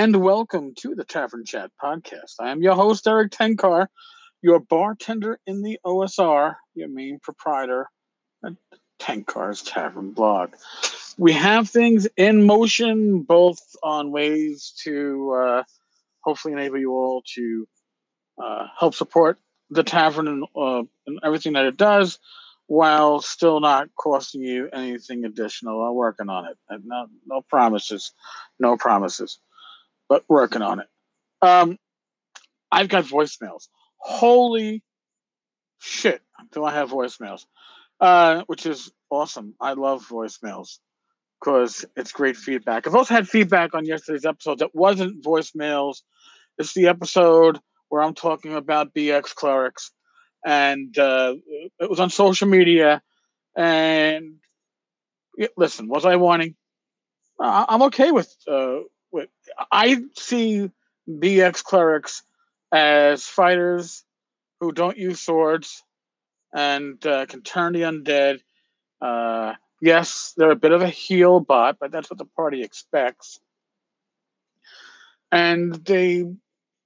and welcome to the Tavern Chat podcast. I am your host, Erik Tenkar, your bartender in the OSR, your main proprietor at Tenkar's Tavern blog. We have things in motion, both on ways to uh, hopefully enable you all to uh, help support the tavern and, uh, and everything that it does while still not costing you anything additional. I'm working on it. No, no promises. No promises but working on it. Um, I've got voicemails. Holy shit! Do I have voicemails? Uh, which is awesome. I love voicemails because it's great feedback. I've also had feedback on yesterday's episode that wasn't voicemails. It's the episode where I'm talking about BX clerics, and uh, it was on social media. And yeah, listen, was I whining? I'm okay with uh, I see BX clerics as fighters who don't use swords and uh, can turn the undead. Uh, yes, they're a bit of a heal bot, but that's what the party expects. And they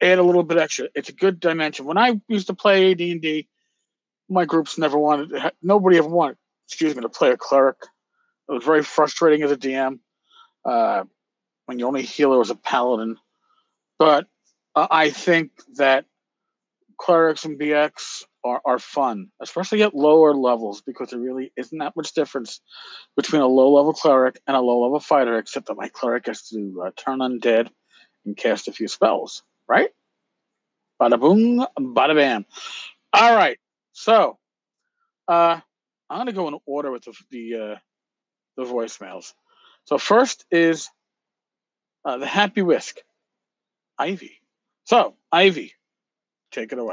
add a little bit extra. It's a good dimension. When I used to play AD&D, my groups never wanted, nobody ever wanted, excuse me, to play a cleric. It was very frustrating as a DM. Uh, when your only healer was a paladin. But uh, I think that clerics and BX are, are fun, especially at lower levels, because there really isn't that much difference between a low level cleric and a low level fighter, except that my cleric has to uh, turn undead and cast a few spells, right? Bada boom, bada bam. All right, so uh, I'm gonna go in order with the the, uh, the voicemails. So first is uh, the Happy Whisk, Ivy. So, Ivy, take it away.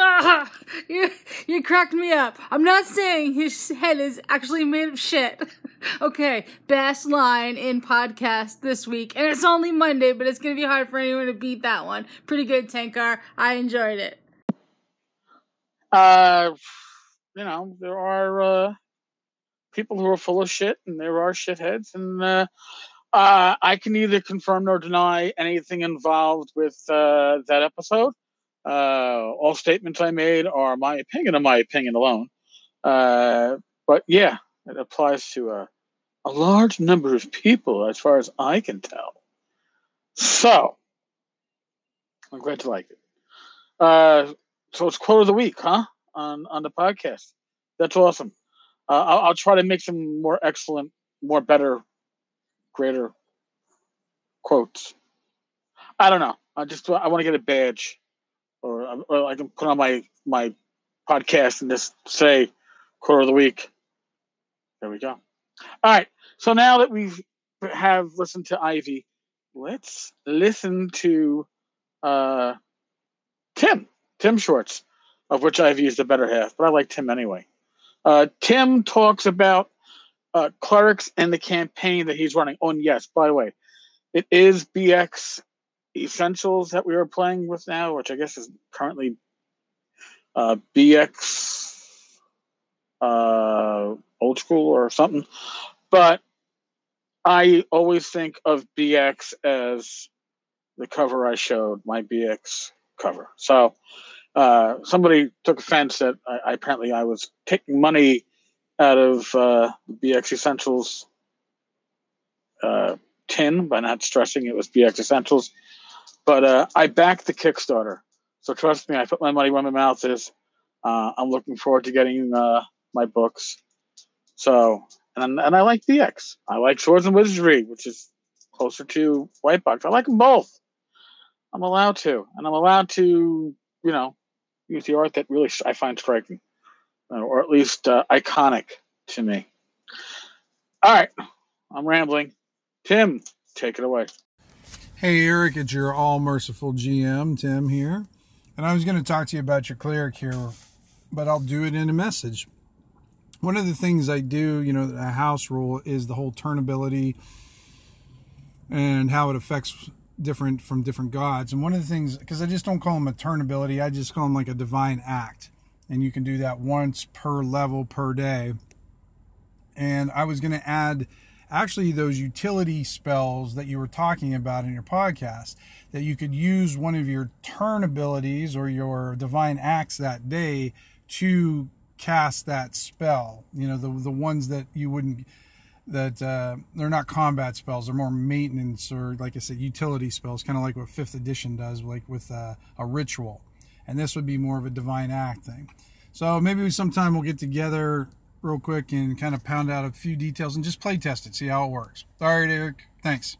Ah, you, you cracked me up. I'm not saying his head is actually made of shit. okay, best line in podcast this week. And it's only Monday, but it's going to be hard for anyone to beat that one. Pretty good, Tenkar. I enjoyed it. Uh, you know, there are uh, people who are full of shit, and there are shitheads, and uh, uh, I can neither confirm nor deny anything involved with uh, that episode. Uh, all statements I made are my opinion and my opinion alone. Uh, but yeah, it applies to a, a large number of people as far as I can tell. So, I'm glad you like it. Uh, so it's quote of the week, huh? On on the podcast. That's awesome. Uh, I'll, I'll try to make some more excellent, more better greater quotes. I don't know. I just I want to get a badge, or or I can put on my my podcast and just say quarter of the week. There we go. All right. So now that we have listened to Ivy, let's listen to uh, Tim. Tim Schwartz, of which Ivy is the better half, but I like Tim anyway. Uh, Tim talks about uh, clerics and the campaign that he's running. Oh, and yes, by the way, it is BX Essentials that we are playing with now, which I guess is currently uh, BX uh, Old School or something. But I always think of BX as the cover I showed, my BX cover. So uh, somebody took offense that I, apparently I was taking money out of uh, BX Essentials uh, tin by not stressing it was BX Essentials. But uh, I backed the Kickstarter. So trust me, I put my money where my mouth is. Uh, I'm looking forward to getting uh, my books. So, and, and I like BX. I like Swords and Wizardry, which is closer to White Box. I like them both. I'm allowed to. And I'm allowed to, you know, use the art that really I find striking. Uh, or at least uh, iconic to me. All right, I'm rambling. Tim, take it away. Hey, Eric, it's your all merciful GM, Tim here. And I was going to talk to you about your cleric here, but I'll do it in a message. One of the things I do, you know, a house rule is the whole turnability and how it affects different from different gods. And one of the things, because I just don't call them a turnability, I just call them like a divine act and you can do that once per level per day. And I was going to add actually those utility spells that you were talking about in your podcast that you could use one of your turn abilities or your divine acts that day to cast that spell. You know, the the ones that you wouldn't that uh, they're not combat spells; they're more maintenance or, like I said, utility spells, kind of like what Fifth Edition does, like with uh, a ritual. And this would be more of a divine act thing. So maybe sometime we'll get together real quick and kind of pound out a few details and just play test it, see how it works. All right, Eric. Thanks.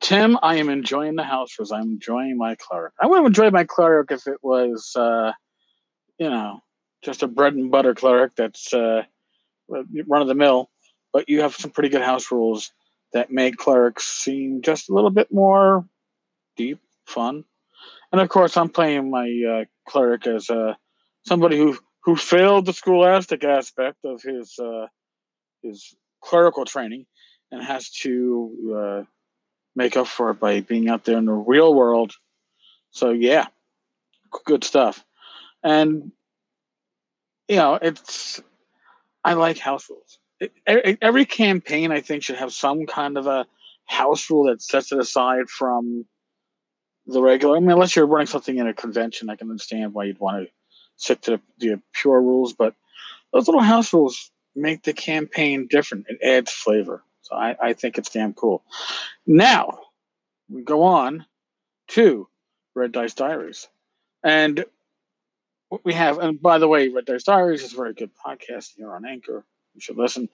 Tim, I am enjoying the house rules. I'm enjoying my cleric. I would have enjoyed my cleric if it was, uh, you know, just a bread and butter cleric that's uh, run of the mill. But you have some pretty good house rules that make clerics seem just a little bit more deep, fun. And of course, I'm playing my uh, cleric as uh, somebody who who failed the scholastic aspect of his uh, his clerical training and has to uh, make up for it by being out there in the real world. So yeah, good stuff. And you know, it's I like house rules. It, every campaign, I think, should have some kind of a house rule that sets it aside from the regular. I mean, unless you're running something in a convention, I can understand why you'd want to stick to the, pure rules. But those little house rules make the campaign different. It adds flavor. So I, I think it's damn cool. Now we go on to Red Dice Diaries. And what we have, and by the way, Red Dice Diaries is a very good podcast here on Anchor. You should listen.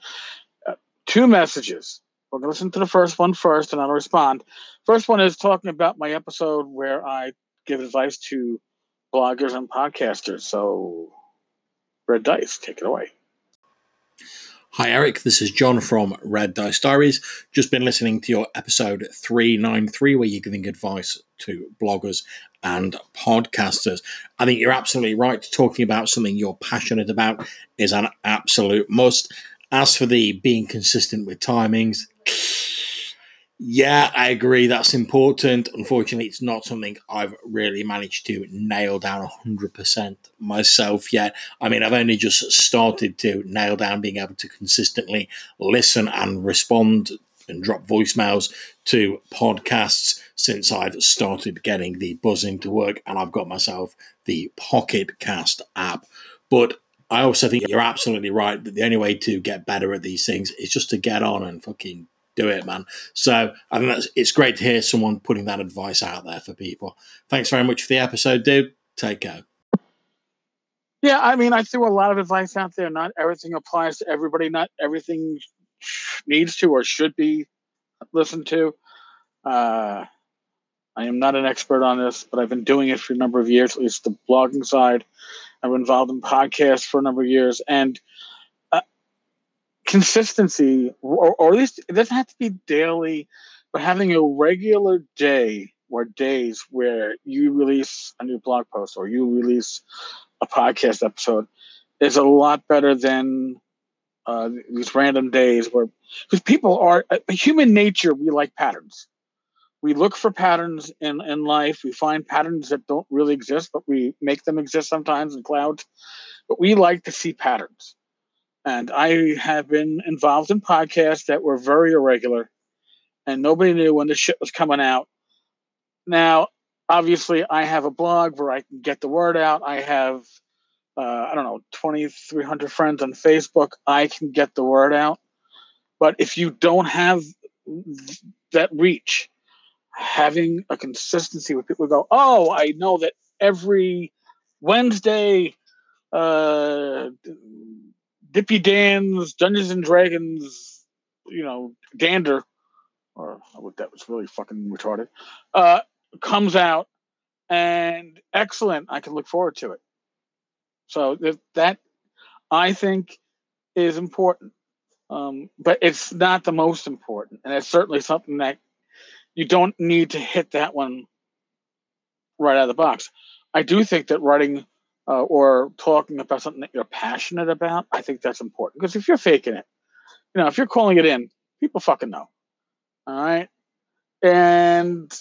Uh, two messages. We're going to listen to the first one first, and I'll respond. First one is talking about my episode where I give advice to bloggers and podcasters. So, Red Dice, take it away. Hi, Eric. This is John from Red Dice Diaries. Just been listening to your episode 393, where you're giving advice to bloggers and podcasters. I think you're absolutely right. Talking about something you're passionate about is an absolute must. As for the being consistent with timings, yeah, I agree. That's important. Unfortunately, it's not something I've really managed to nail down 100% myself yet. I mean, I've only just started to nail down being able to consistently listen and respond and drop voicemails to podcasts since I've started getting the buzzing to work and I've got myself the Pocket Cast app. But I also think you're absolutely right that the only way to get better at these things is just to get on and fucking do it, man. So I think that's it's great to hear someone putting that advice out there for people. Thanks very much for the episode, dude. Take care. Yeah, I mean, I threw a lot of advice out there. Not everything applies to everybody. Not everything needs to or should be listened to. Uh, I am not an expert on this, but I've been doing it for a number of years, at least the blogging side. I've been involved in podcasts for a number of years, and consistency, or, or at least it doesn't have to be daily, but having a regular day or days where you release a new blog post or you release a podcast episode is a lot better than uh, these random days where because people are uh, human nature we like patterns we look for patterns in, in life we find patterns that don't really exist but we make them exist sometimes in clouds but we like to see patterns and I have been involved in podcasts that were very irregular, and nobody knew when the shit was coming out. Now, obviously, I have a blog where I can get the word out. I have, uh, I don't know, 2,300 friends on Facebook. I can get the word out. But if you don't have that reach, having a consistency where people go, oh, I know that every Wednesday, uh, Dippy Dan's Dungeons and Dragons, you know, Dander, or that was really fucking retarded, uh, comes out and excellent. I can look forward to it. So that, that I think is important, um, but it's not the most important, and it's certainly something that you don't need to hit that one right out of the box. I do think that writing uh, or talking about something that you're passionate about, I think that's important. Because if you're faking it, you know, if you're calling it in, people fucking know. All right. And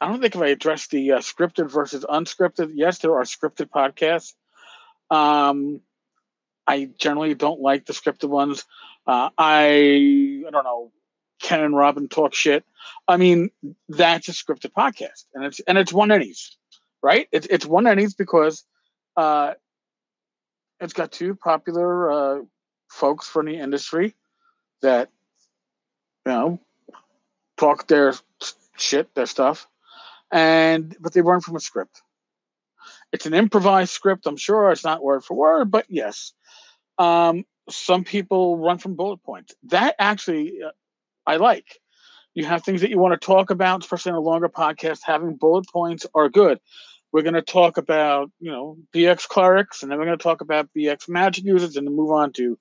I don't think if I addressed the uh, scripted versus unscripted, yes, there are scripted podcasts. Um, I generally don't like the scripted ones. Uh, I I don't know. Ken and Robin talk shit. I mean, that's a scripted podcast, and it's and it's one innings, right? It's it's one innings because uh, it's got two popular uh, folks from the industry that you know talk their shit, their stuff, and but they run from a script. It's an improvised script. I'm sure it's not word for word, but yes. Um, some people run from bullet points. That actually, uh, I like. You have things that you want to talk about, especially in a longer podcast. Having bullet points are good. We're going to talk about, you know, BX clerics, and then we're going to talk about BX magic users, and then move on to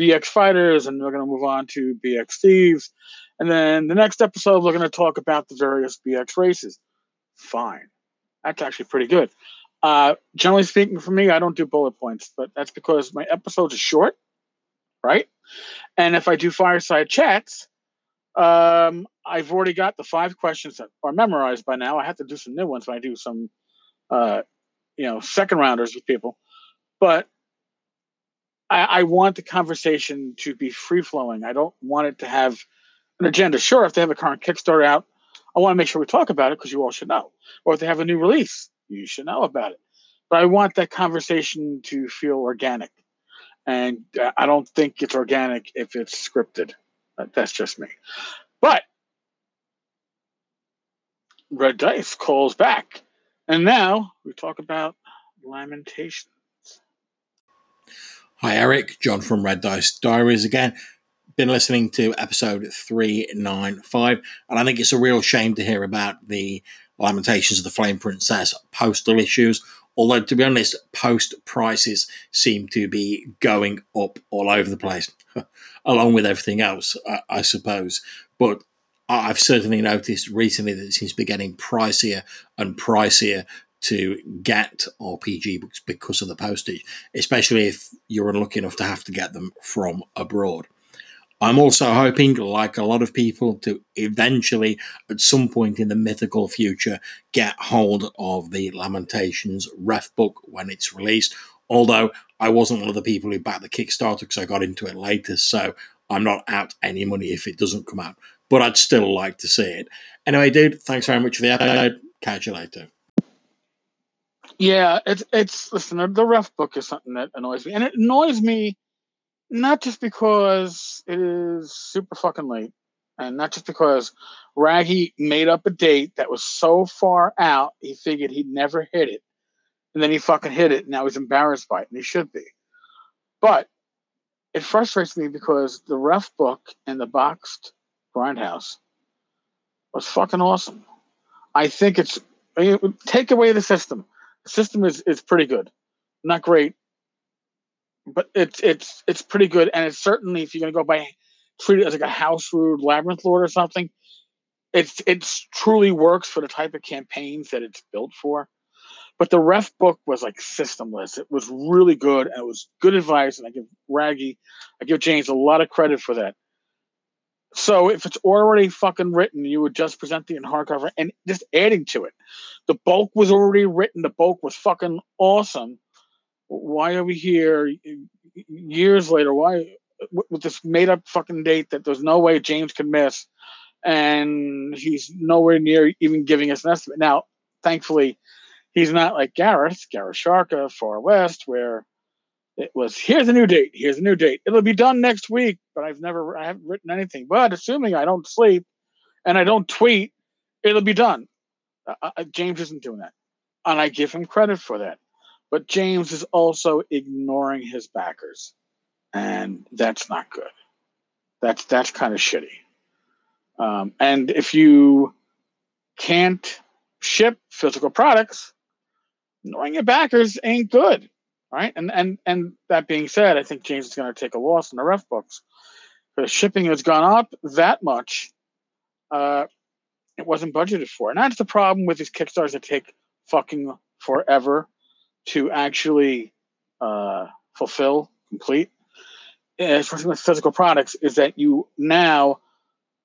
BX fighters, and we're going to move on to BX thieves. And then the next episode, we're going to talk about the various BX races. Fine. That's actually pretty good. Uh, generally speaking, for me, I don't do bullet points, but that's because my episodes are short, right? And if I do fireside chats, um, I've already got the five questions that are memorized by now. I have to do some new ones when I do some, uh, you know, second rounders with people. But I, I want the conversation to be free flowing. I don't want it to have an agenda. Sure, if they have a current Kickstarter out, I want to make sure we talk about it because you all should know. Or if they have a new release, you should know about it. But I want that conversation to feel organic. And uh, I don't think it's organic if it's scripted. That's just me. But Red Dice calls back. And now we talk about Lamentations. Hi, Eric. John from Red Dice Diaries again. Been listening to episode 395, and I think it's a real shame to hear about the Lamentations of the Flame Princess postal issues. Although, to be honest, post prices seem to be going up all over the place, along with everything else, I, I suppose. But I've certainly noticed recently that it seems to be getting pricier and pricier to get RPG books because of the postage, especially if you're unlucky enough to have to get them from abroad. I'm also hoping, like a lot of people, to eventually, at some point in the mythical future, get hold of the Lamentations ref book when it's released. Although I wasn't one of the people who backed the Kickstarter because I got into it later, so I'm not out any money if it doesn't come out. But I'd still like to see it. Anyway, dude, thanks very much for the episode. Catch you later. Yeah, it's it's listen. The ref book is something that annoys me, and it annoys me not just because it is super fucking late, and not just because Raggi made up a date that was so far out he figured he'd never hit it, and then he fucking hit it, and now he's embarrassed by it, and he should be. But it frustrates me because the ref book and the boxed grindhouse was fucking awesome. I think it's take away the system. The system is is pretty good, not great, but it's it's it's pretty good, and it's certainly if you're gonna go by treat it as like a house ruled labyrinth lord or something, it's it's truly works for the type of campaigns that it's built for. But the ref book was like systemless. It was really good, and it was good advice. And I give Raggi, I give James a lot of credit for that. So if it's already fucking written, you would just present the in hardcover and just adding to it. The bulk was already written. The bulk was fucking awesome. Why are we here years later? Why with this made up fucking date that there's no way James could miss, and he's nowhere near even giving us an estimate. Now, thankfully, he's not like Gareth, Gareth Skarka, Far West, where it was here's a new date, here's a new date. It'll be done next week, but I've never I haven't written anything. But assuming I don't sleep and I don't tweet, it'll be done. Uh, James isn't doing that, and I give him credit for that. But James is also ignoring his backers, and that's not good. That's that's kind of shitty. Um, and if you can't ship physical products, ignoring your backers ain't good, right? And and and that being said, I think James is going to take a loss in the ref books because shipping has gone up that much. Uh, it wasn't budgeted for, and that's the problem with these kickstarters that take fucking forever to actually uh, fulfill, complete, especially with physical products, is that you now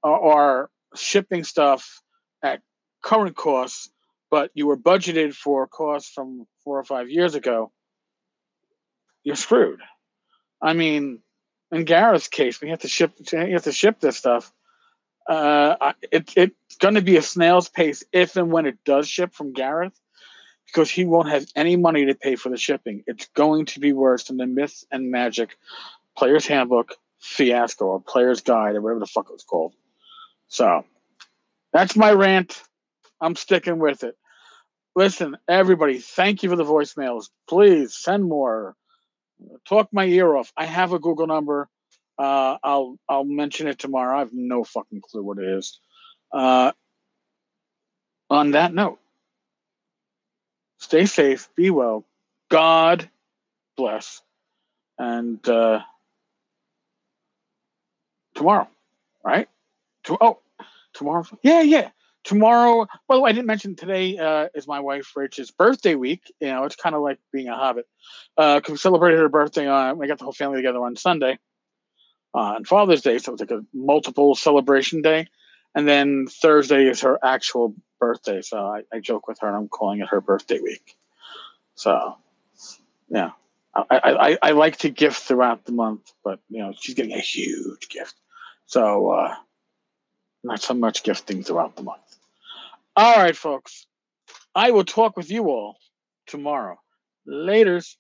are shipping stuff at current costs, but you were budgeted for costs from four or five years ago. You're screwed. I mean, in Gareth's case, we have to ship. You have to ship this stuff. Uh, it, it's going to be a snail's pace if and when it does ship from Gareth, because he won't have any money to pay for the shipping. It's going to be worse than the Myth and Magic Player's Handbook Fiasco or Player's Guide or whatever the fuck it was called. So that's my rant. I'm sticking with it. Listen, everybody, thank you for the voicemails. Please send more. Talk my ear off. I have a Google number. Uh, I'll I'll mention it tomorrow. I have no fucking clue what it is. Uh, on that note, stay safe, be well, God bless, and uh, tomorrow, right? To- oh, tomorrow. Yeah, yeah. Tomorrow. Way, I didn't mention today uh, is my wife Rachel's birthday week. You know, it's kind of like being a hobbit. Because uh, we celebrated her birthday on. We got the whole family together on Sunday, on Father's Day, so it's like a multiple celebration day. And then Thursday is her actual birthday. So I, I joke with her, and I'm calling it her birthday week. So, yeah. I, I, I like to gift throughout the month, but you know she's getting a huge gift, so uh, not so much gifting throughout the month. All right, folks. I will talk with you all tomorrow. Laters.